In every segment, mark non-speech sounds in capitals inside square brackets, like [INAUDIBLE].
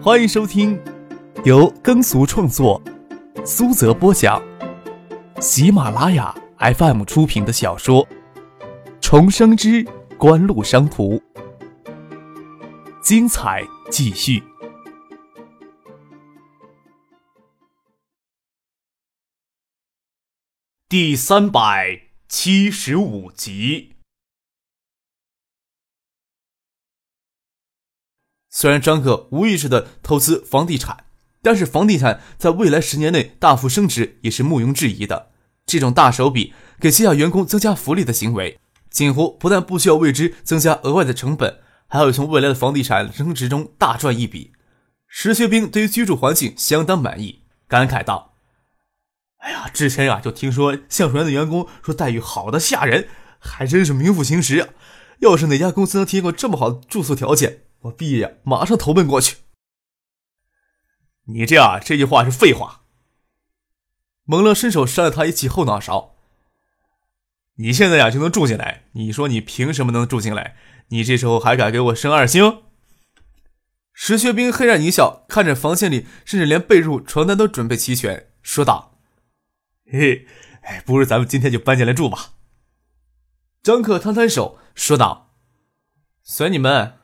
欢迎收听由耕俗创作、苏泽播讲、喜马拉雅 FM 出品的小说《重生之官路商途》，精彩继续，第三百七十五集。虽然张克无意识的投资房地产，但是房地产在未来十年内大幅升值也是毋庸置疑的。这种大手笔给旗下员工增加福利的行为，锦湖不但不需要为之增加额外的成本，还会从未来的房地产升值中大赚一笔。石学兵对于居住环境相当满意，感慨道：“哎呀，之前呀就听说橡树园的员工说待遇好的吓人，还真是名副其实啊！要是哪家公司能提供这么好的住宿条件。”我毕业，马上投奔过去。你这样，这句话是废话。蒙乐伸手扇了他一记后脑勺。你现在呀就能住进来，你说你凭什么能住进来？你这时候还敢给我升二星？石学兵嘿然一笑，看着房间里甚至连被褥、床单都准备齐全，说道：“嘿，哎，不如咱们今天就搬进来住吧。”张克摊摊手，说道：“随你们。”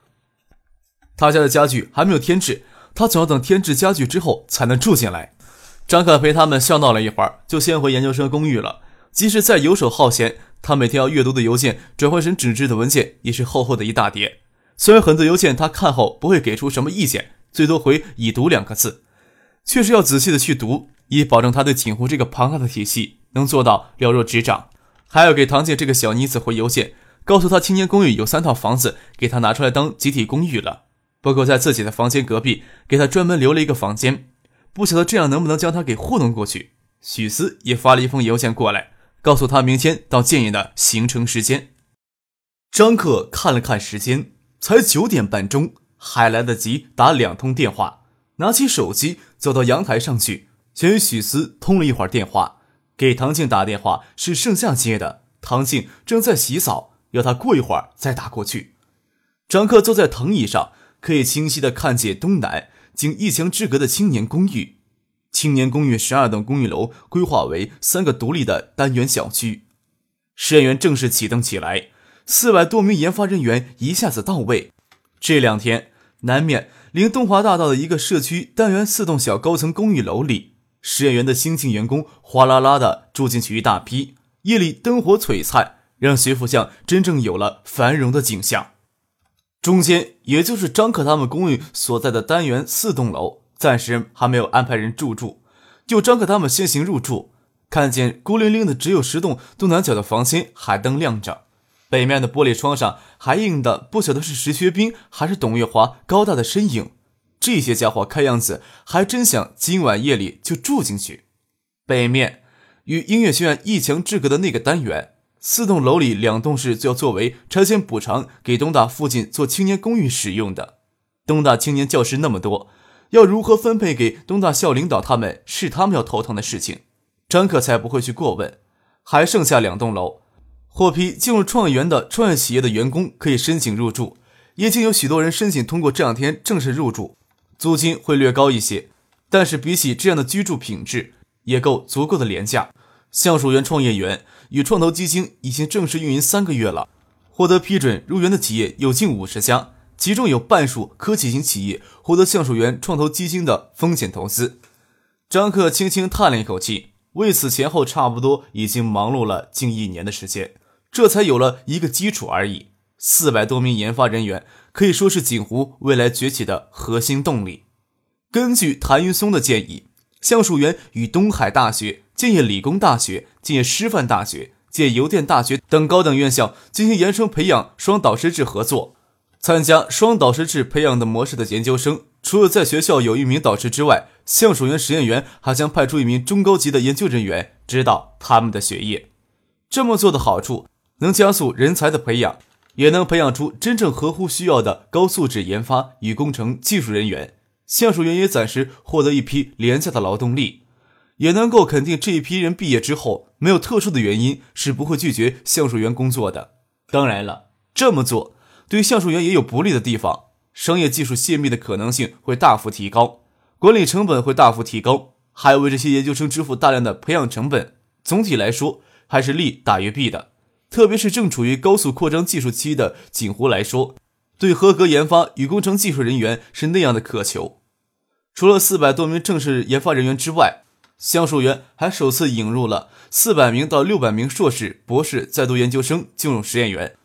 他家的家具还没有添置，他总要等添置家具之后才能住进来。张凯陪他们笑闹了一会儿，就先回研究生公寓了。即使再游手好闲，他每天要阅读的邮件转换成纸质的文件也是厚厚的一大叠。虽然很多邮件他看后不会给出什么意见，最多回“已读”两个字，却是要仔细的去读，以保证他对锦湖这个庞大的体系能做到了若指掌。还要给唐姐这个小妮子回邮件，告诉她青年公寓有三套房子，给她拿出来当集体公寓了。不过，在自己的房间隔壁给他专门留了一个房间，不晓得这样能不能将他给糊弄过去。许思也发了一封邮件过来，告诉他明天到建业的行程时间。张克看了看时间，才九点半钟，还来得及打两通电话。拿起手机走到阳台上去，先与许思通了一会儿电话。给唐静打电话是盛夏接的，唐静正在洗澡，要他过一会儿再打过去。张克坐在藤椅上。可以清晰的看见东南仅一墙之隔的青年公寓。青年公寓十二栋公寓楼规划为三个独立的单元小区。实验园正式启动起来，四百多名研发人员一下子到位。这两天，南面临东华大道的一个社区单元四栋小高层公寓楼里，实验园的新进员工哗啦啦的住进去一大批。夜里灯火璀璨，让学府巷真正有了繁荣的景象。中间，也就是张克他们公寓所在的单元四栋楼，暂时还没有安排人入住。就张克他们先行入住，看见孤零零的只有十栋东南角的房间，海灯亮着，北面的玻璃窗上还映的不晓得是石学兵还是董月华高大的身影。这些家伙看样子还真想今晚夜里就住进去。北面与音乐学院一墙之隔的那个单元。四栋楼里，两栋是就要作为拆迁补偿给东大附近做青年公寓使用的。东大青年教师那么多，要如何分配给东大校领导？他们是他们要头疼的事情。张克才不会去过问。还剩下两栋楼，获批进入创业园的创业企业的员工可以申请入住，已经有许多人申请通过这两天正式入住。租金会略高一些，但是比起这样的居住品质，也够足够的廉价。橡树园创业园与创投基金已经正式运营三个月了，获得批准入园的企业有近五十家，其中有半数科技型企业获得橡树园创投基金的风险投资。张克轻轻叹了一口气，为此前后差不多已经忙碌了近一年的时间，这才有了一个基础而已。四百多名研发人员可以说是锦湖未来崛起的核心动力。根据谭云松的建议，橡树园与东海大学。建业理工大学、建业师范大学、建邮电大学等高等院校进行研生培养双导师制合作。参加双导师制培养的模式的研究生，除了在学校有一名导师之外，橡树园实验员还将派出一名中高级的研究人员指导他们的学业。这么做的好处，能加速人才的培养，也能培养出真正合乎需要的高素质研发与工程技术人员。橡树园也暂时获得一批廉价的劳动力。也能够肯定这一批人毕业之后没有特殊的原因是不会拒绝橡树园工作的。当然了，这么做对橡树园也有不利的地方。商业技术泄密的可能性会大幅提高，管理成本会大幅提高，还要为这些研究生支付大量的培养成本。总体来说，还是利大于弊的。特别是正处于高速扩张技术期的锦湖来说，对合格研发与工程技术人员是那样的渴求。除了四百多名正式研发人员之外，橡树园还首次引入了四百名到六百名硕士、博士在读研究生进入实验园。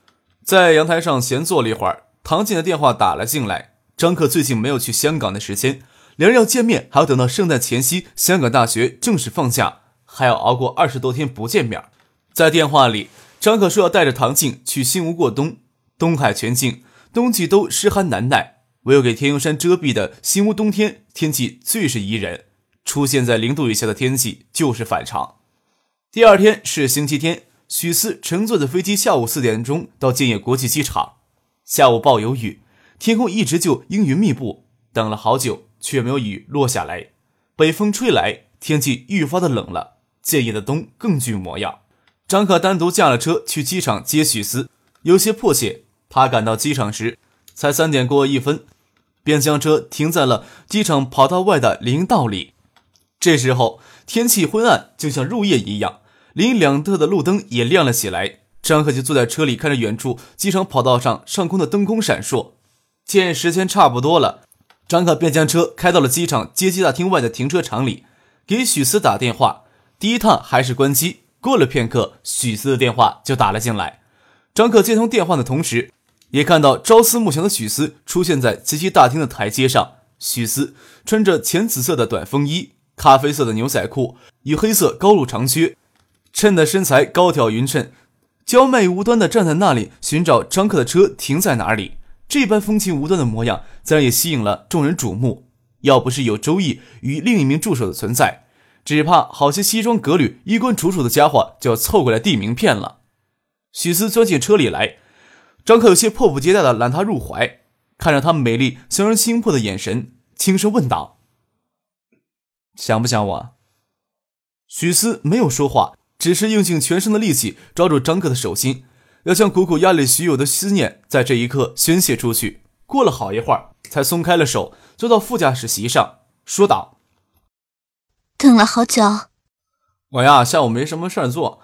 在阳台上闲坐了一会儿，唐静的电话打了进来。张克最近没有去香港的时间，两人要见面还要等到圣诞前夕，香港大学正式放假，还要熬过二十多天不见面。在电话里，张克说要带着唐静去新屋过冬。东海全境，冬季都湿寒难耐，唯有给天游山遮蔽的新屋，冬天天气最是宜人。出现在零度以下的天气就是反常。第二天是星期天。许思乘坐的飞机下午四点钟到建业国际机场，下午暴有雨，天空一直就阴云密布，等了好久却没有雨落下来。北风吹来，天气愈发的冷了，建业的冬更具模样。张可单独驾了车去机场接许思，有些迫切。他赶到机场时，才三点过一分，便将车停在了机场跑道外的林道里。这时候天气昏暗，就像入夜一样。林两侧的路灯也亮了起来，张克就坐在车里，看着远处机场跑道上上空的灯光闪烁。见时间差不多了，张克便将车开到了机场接机大厅外的停车场里，给许思打电话。第一趟还是关机，过了片刻，许思的电话就打了进来。张克接通电话的同时，也看到朝思暮想的许思出现在接机大厅的台阶上。许思穿着浅紫色的短风衣、咖啡色的牛仔裤与黑色高露长靴。衬得身材高挑匀称，娇媚无端地站在那里，寻找张克的车停在哪里。这般风情无端的模样，自然也吸引了众人瞩目。要不是有周易与另一名助手的存在，只怕好些西装革履、衣冠楚楚的家伙就要凑过来递名片了。许思钻进车里来，张克有些迫不及待地揽她入怀，看着她美丽、让人心魄的眼神，轻声问道：“想不想我？”许思没有说话。只是用尽全身的力气抓住张克的手心，要将苦苦压力许久的思念在这一刻宣泄出去。过了好一会儿，才松开了手，坐到副驾驶席上，说道：“等了好久。我呀，下午没什么事儿做，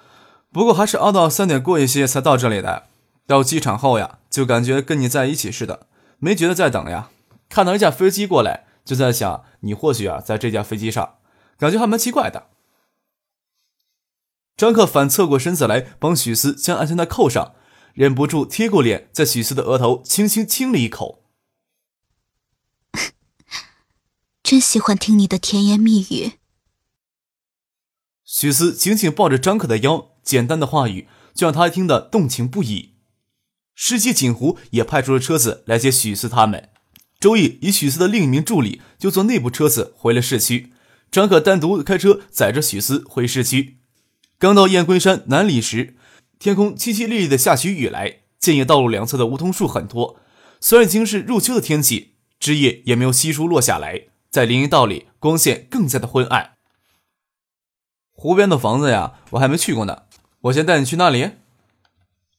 不过还是熬到三点过一些才到这里的。到机场后呀，就感觉跟你在一起似的，没觉得在等呀。看到一架飞机过来，就在想你或许啊在这架飞机上，感觉还蛮奇怪的。”张克反侧过身子来，帮许思将安全带扣上，忍不住贴过脸，在许思的额头轻轻亲了一口。[LAUGHS] 真喜欢听你的甜言蜜语。许思紧紧抱着张克的腰，简单的话语就让他听得动情不已。司机锦湖也派出了车子来接许思他们。周毅以许思的另一名助理就坐内部车子回了市区，张可单独开车载着许思回市区。刚到雁归山南里时，天空淅淅沥沥的下起雨来。建业道路两侧的梧桐树很多，虽然已经是入秋的天气，枝叶也没有稀疏落下来，在林荫道里光线更加的昏暗。湖边的房子呀，我还没去过呢，我先带你去那里。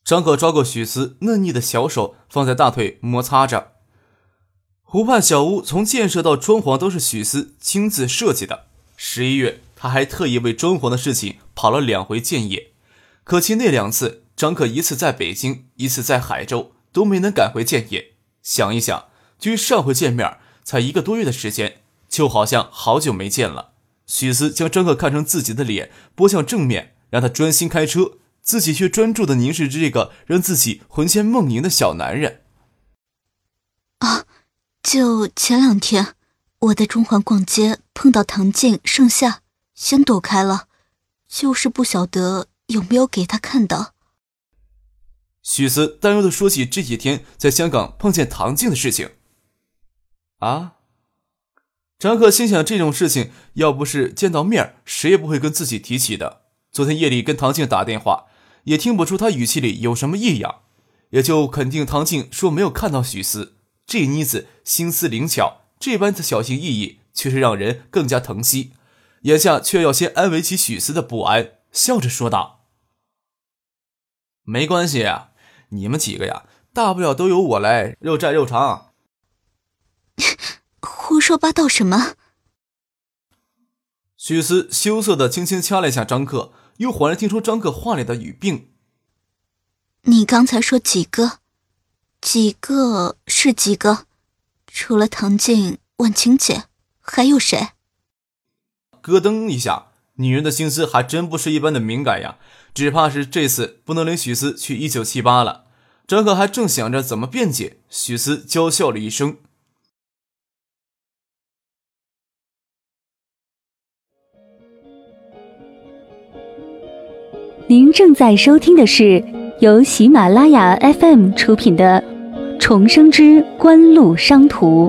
张可抓过许思嫩腻的小手，放在大腿摩擦着。湖畔小屋从建设到装潢都是许思亲自设计的。十一月。他还特意为装潢的事情跑了两回建业，可惜那两次张克一次在北京，一次在海州，都没能赶回建业。想一想，距上回见面才一个多月的时间，就好像好久没见了。许思将张克看成自己的脸，拨向正面，让他专心开车，自己却专注地凝视着这个让自己魂牵梦萦的小男人。啊，就前两天，我在中环逛街碰到唐静、盛夏。先躲开了，就是不晓得有没有给他看到。许思担忧的说起这几天在香港碰见唐静的事情。啊，张克心想这种事情要不是见到面，谁也不会跟自己提起的。昨天夜里跟唐静打电话，也听不出他语气里有什么异样，也就肯定唐静说没有看到许思。这妮子心思灵巧，这般的小心翼翼，却是让人更加疼惜。眼下却要先安慰起许思的不安，笑着说道：“没关系啊，你们几个呀，大不了都由我来肉债肉偿。”胡说八道什么？许思羞涩的轻轻掐了一下张克，又恍然听出张克话里的语病。你刚才说几个？几个是几个？除了唐静、婉晴姐，还有谁？咯噔一下，女人的心思还真不是一般的敏感呀，只怕是这次不能领许思去一九七八了。张可还正想着怎么辩解，许思娇笑了一声。您正在收听的是由喜马拉雅 FM 出品的《重生之官路商途》。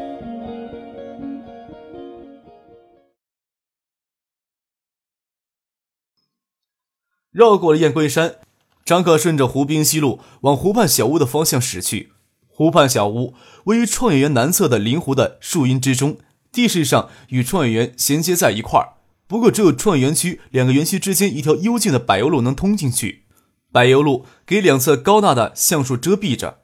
绕过了燕归山，张克顺着湖滨西路往湖畔小屋的方向驶去。湖畔小屋位于创业园南侧的临湖的树荫之中，地势上与创业园衔接在一块儿。不过，只有创业园区两个园区之间一条幽静的柏油路能通进去。柏油路给两侧高大的橡树遮蔽着。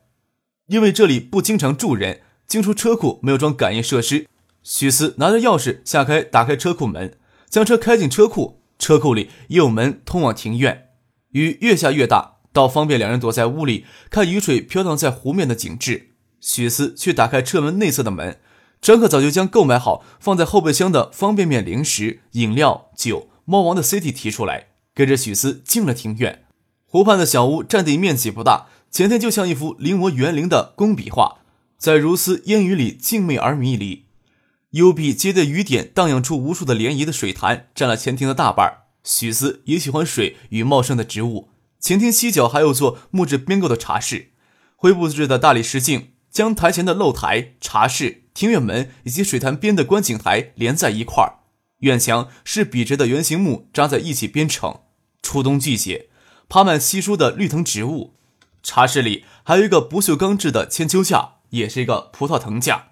因为这里不经常住人，进出车库没有装感应设施。许思拿着钥匙下开，打开车库门，将车开进车库。车库里也有门通往庭院。雨越下越大，倒方便两人躲在屋里看雨水飘荡在湖面的景致。许思却打开车门内侧的门。张克早就将购买好放在后备箱的方便面、零食、饮料、酒、猫王的 CD 提出来，跟着许思进了庭院。湖畔的小屋占地面积不大，前庭就像一幅临摹园林的工笔画，在如丝烟雨里静谧而迷离。幽闭接的雨点荡漾出无数的涟漪的水潭占了前庭的大半。许思也喜欢水与茂盛的植物。前庭西角还有座木质编构的茶室，灰布制的大理石镜将台前的露台、茶室。庭院门以及水潭边的观景台连在一块儿，院墙是笔直的圆形木扎在一起编成。初冬季节，爬满稀疏的绿藤植物。茶室里还有一个不锈钢制的千秋架，也是一个葡萄藤架。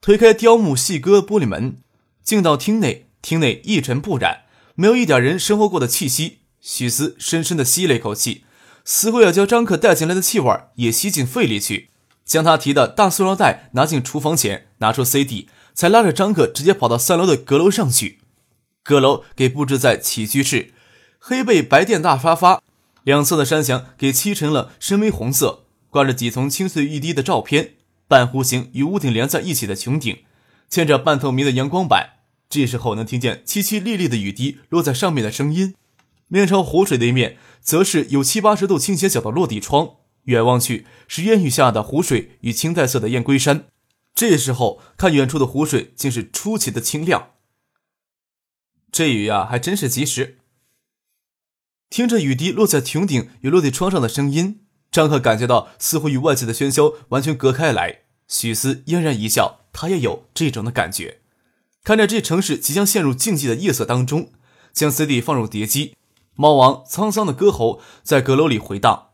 推开雕木细割玻璃门，进到厅内，厅内一尘不染，没有一点人生活过的气息。许思深深地吸了一口气，似乎要将张克带进来的气味也吸进肺里去。将他提的大塑料袋拿进厨房前，拿出 CD，才拉着张克直接跑到三楼的阁楼上去。阁楼给布置在起居室，黑背白垫大沙发，两侧的山墙给漆成了深微红色，挂着几丛青翠欲滴的照片，半弧形与屋顶连在一起的穹顶，嵌着半透明的阳光板。这时候能听见淅淅沥沥的雨滴落在上面的声音。面朝湖水的一面，则是有七八十度倾斜角的落地窗。远望去是烟雨下的湖水与青黛色的燕归山，这时候看远处的湖水竟是出奇的清亮。这雨呀，还真是及时。听着雨滴落在穹顶与落地窗上的声音，张克感觉到似乎与外界的喧嚣完全隔开来。许思嫣然一笑，他也有这种的感觉。看着这城市即将陷入静寂的夜色当中，将 CD 放入碟机，猫王沧桑的歌喉在阁楼里回荡。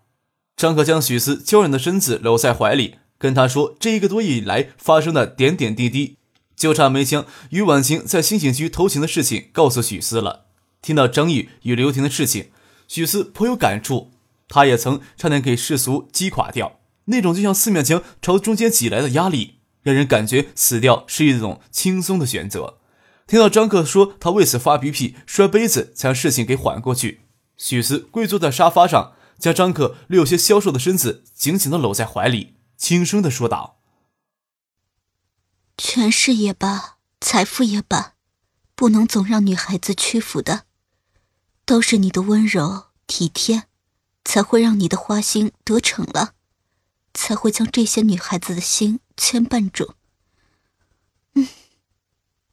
张克将许思娇软的身子搂在怀里，跟他说这一个多月以来发生的点点滴滴，就差没将与婉晴在新景区偷情的事情告诉许思了。听到张毅与刘婷的事情，许思颇有感触。他也曾差点给世俗击垮掉，那种就像四面墙朝中间挤来的压力，让人感觉死掉是一种轻松的选择。听到张克说他为此发鼻涕、摔杯子，才让事情给缓过去，许思跪坐在沙发上。将张克略有些消瘦的身子紧紧的搂在怀里，轻声的说道：“权势也罢，财富也罢，不能总让女孩子屈服的。都是你的温柔体贴，才会让你的花心得逞了，才会将这些女孩子的心牵绊住。嗯，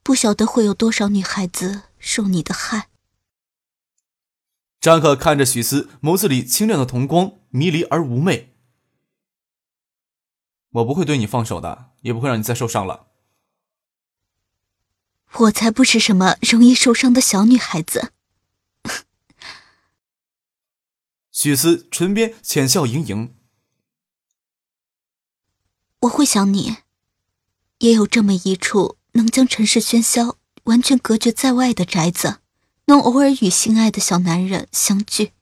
不晓得会有多少女孩子受你的害。”张克看着许思，眸子里清亮的瞳光迷离而妩媚。我不会对你放手的，也不会让你再受伤了。我才不是什么容易受伤的小女孩子。许思唇边浅笑盈盈。我会想你，也有这么一处能将尘世喧嚣完全隔绝在外的宅子。能偶尔与心爱的小男人相聚，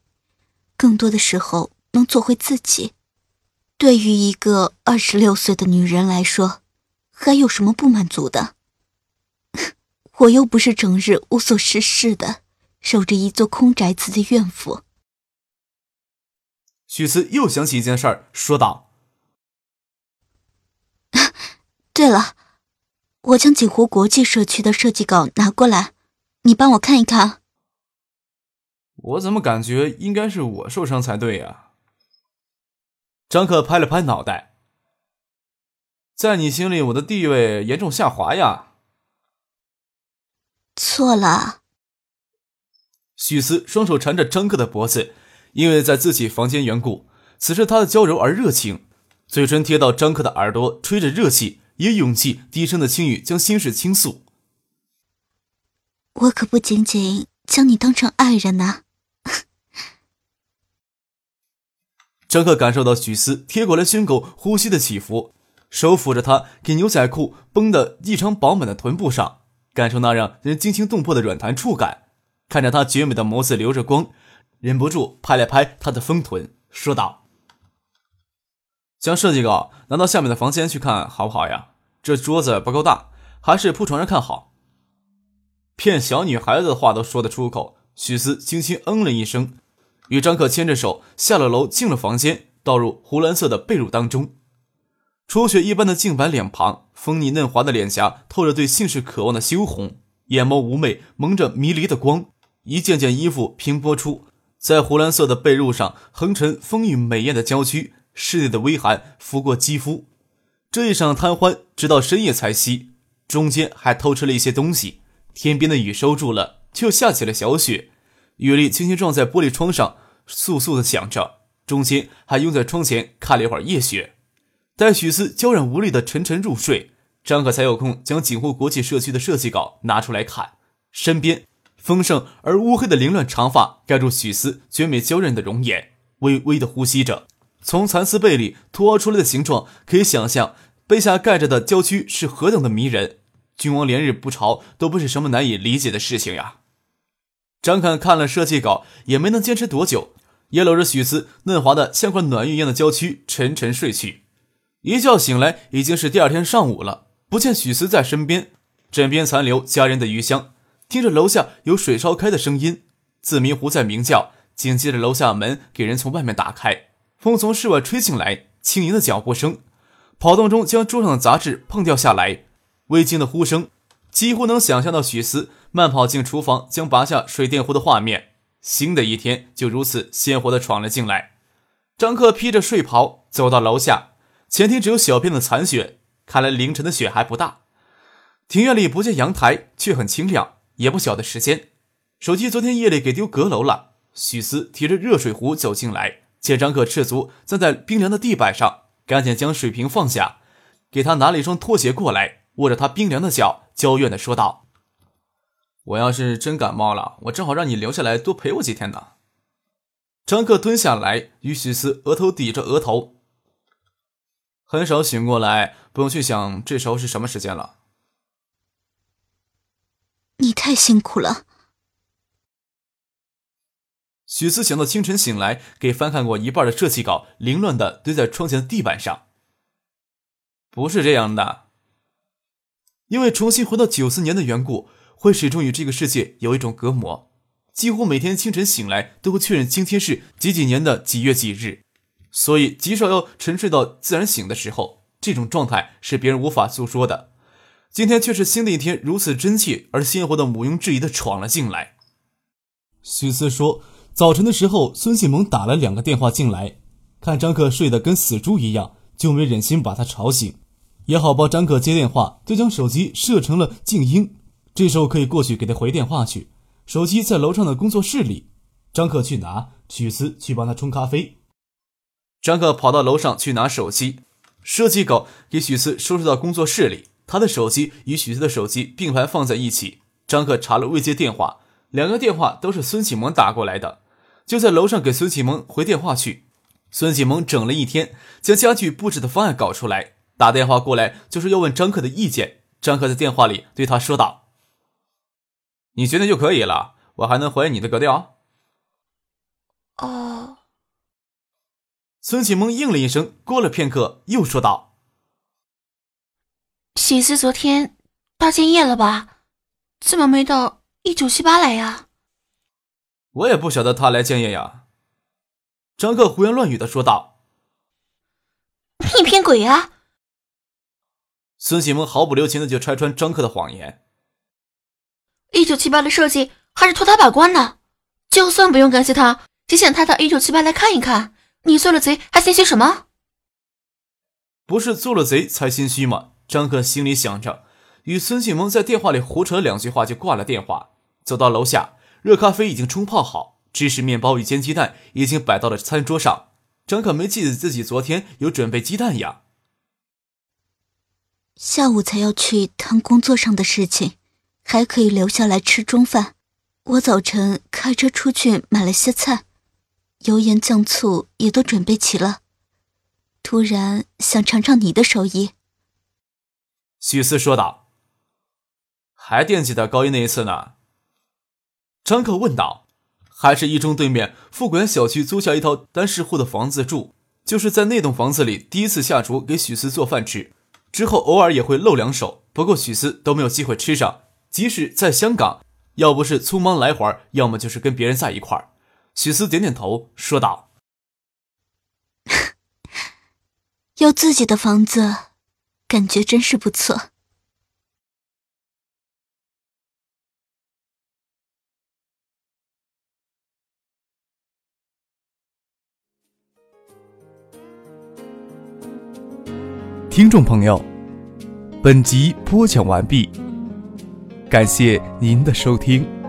更多的时候能做回自己。对于一个二十六岁的女人来说，还有什么不满足的？[LAUGHS] 我又不是整日无所事事的，守着一座空宅子的怨妇。许思又想起一件事儿，说道：“对了，我将锦湖国际社区的设计稿拿过来，你帮我看一看。”我怎么感觉应该是我受伤才对呀？张克拍了拍脑袋，在你心里，我的地位严重下滑呀。错了。许思双手缠着张克的脖子。因为在自己房间缘故，此时他的娇柔而热情，嘴唇贴到张克的耳朵，吹着热气，也勇气低声的轻语将心事倾诉。我可不仅仅将你当成爱人呐。张克感受到许思贴过来胸口呼吸的起伏，手抚着他给牛仔裤绷得异常饱满的臀部上，感受那让人惊心动魄的软弹触感，看着他绝美的眸子流着光。忍不住拍了拍他的丰臀，说道：“将设计稿拿到下面的房间去看好不好呀？这桌子不够大，还是铺床上看好。”骗小女孩子的话都说得出口，许思轻轻嗯了一声，与张克牵着手下了楼，进了房间，倒入湖蓝色的被褥当中。初雪一般的净白脸庞，丰腻嫩滑的脸颊透着对性事渴望的羞红，眼眸妩媚，蒙着迷离的光，一件件衣服拼拨出。在湖蓝色的被褥上横陈丰腴美艳的娇躯，室内的微寒拂过肌肤。这一场贪欢直到深夜才息，中间还偷吃了一些东西。天边的雨收住了，却又下起了小雪，雨粒轻轻撞在玻璃窗上，簌簌的响着。中间还拥在窗前看了一会儿夜雪。待许思娇软无力的沉沉入睡，张可才有空将锦湖国际社区的设计稿拿出来看，身边。丰盛而乌黑的凌乱长发盖住许思绝美娇艳的容颜，微微的呼吸着。从蚕丝被里脱出来的形状，可以想象被下盖着的娇躯是何等的迷人。君王连日不朝，都不是什么难以理解的事情呀。张侃看了设计稿，也没能坚持多久，也搂着许思嫩滑的像块暖玉一样的娇躯沉沉睡去。一觉醒来，已经是第二天上午了，不见许思在身边，枕边残留佳人的余香。听着楼下有水烧开的声音，自迷糊在鸣叫。紧接着楼下门给人从外面打开，风从室外吹进来，轻盈的脚步声，跑动中将桌上的杂志碰掉下来，微惊的呼声，几乎能想象到许思慢跑进厨房将拔下水电壶的画面。新的一天就如此鲜活的闯了进来。张克披着睡袍走到楼下，前天只有小片的残雪，看来凌晨的雪还不大。庭院里不见阳台，却很清亮。也不小的时间，手机昨天夜里给丢阁楼了。许思提着热水壶走进来，见张克赤足站在冰凉的地板上，赶紧将水瓶放下，给他拿了一双拖鞋过来，握着他冰凉的脚，娇怨的说道：“我要是真感冒了，我正好让你留下来多陪我几天呢。”张克蹲下来，与许思额头抵着额头，很少醒过来，不用去想这时候是什么时间了。你太辛苦了。许思想到清晨醒来，给翻看过一半的设计稿凌乱的堆在窗前的地板上。不是这样的，因为重新回到九四年的缘故，会始终与这个世界有一种隔膜，几乎每天清晨醒来都会确认今天是几几年的几月几日，所以极少要沉睡到自然醒的时候，这种状态是别人无法诉说的。今天却是新的一天，如此真切而鲜活的毋庸置疑的闯了进来。许思说，早晨的时候，孙启萌打了两个电话进来，看张克睡得跟死猪一样，就没忍心把他吵醒，也好帮张克接电话，就将手机设成了静音，这时候可以过去给他回电话去。手机在楼上的工作室里，张克去拿，许思去帮他冲咖啡。张克跑到楼上去拿手机，设计稿给许思收拾到工作室里。他的手机与许思的手机并排放在一起。张克查了未接电话，两个电话都是孙启萌打过来的，就在楼上给孙启萌回电话去。孙启萌整了一天，将家具布置的方案搞出来，打电话过来就是要问张克的意见。张克在电话里对他说道：“你觉得就可以了，我还能回你的格调。”哦。孙启萌应了一声，过了片刻又说道。许思昨天到建业了吧？怎么没到一九七八来呀？我也不晓得他来建业呀。张克胡言乱语的说道：“你骗鬼啊！”孙启蒙毫不留情的就拆穿张克的谎言。一九七八的设计还是托他把关呢，就算不用感谢他，只想他到一九七八来看一看，你做了贼还心虚什么？不是做了贼才心虚吗？张克心里想着，与孙启蒙在电话里胡扯两句话就挂了电话，走到楼下。热咖啡已经冲泡好，芝士面包与煎鸡蛋已经摆到了餐桌上。张可没记得自己昨天有准备鸡蛋呀。下午才要去谈工作上的事情，还可以留下来吃中饭。我早晨开车出去买了些菜，油盐酱醋也都准备齐了。突然想尝尝你的手艺。许思说道：“还惦记着高一那一次呢。”张克问道：“还是一中对面富管小区租下一套单室户的房子住？就是在那栋房子里第一次下厨给许思做饭吃，之后偶尔也会露两手，不过许思都没有机会吃上。即使在香港，要不是匆忙来回，要么就是跟别人在一块儿。”许思点点头，说道：“ [LAUGHS] 有自己的房子，感觉真是不错。”听众朋友，本集播讲完毕，感谢您的收听。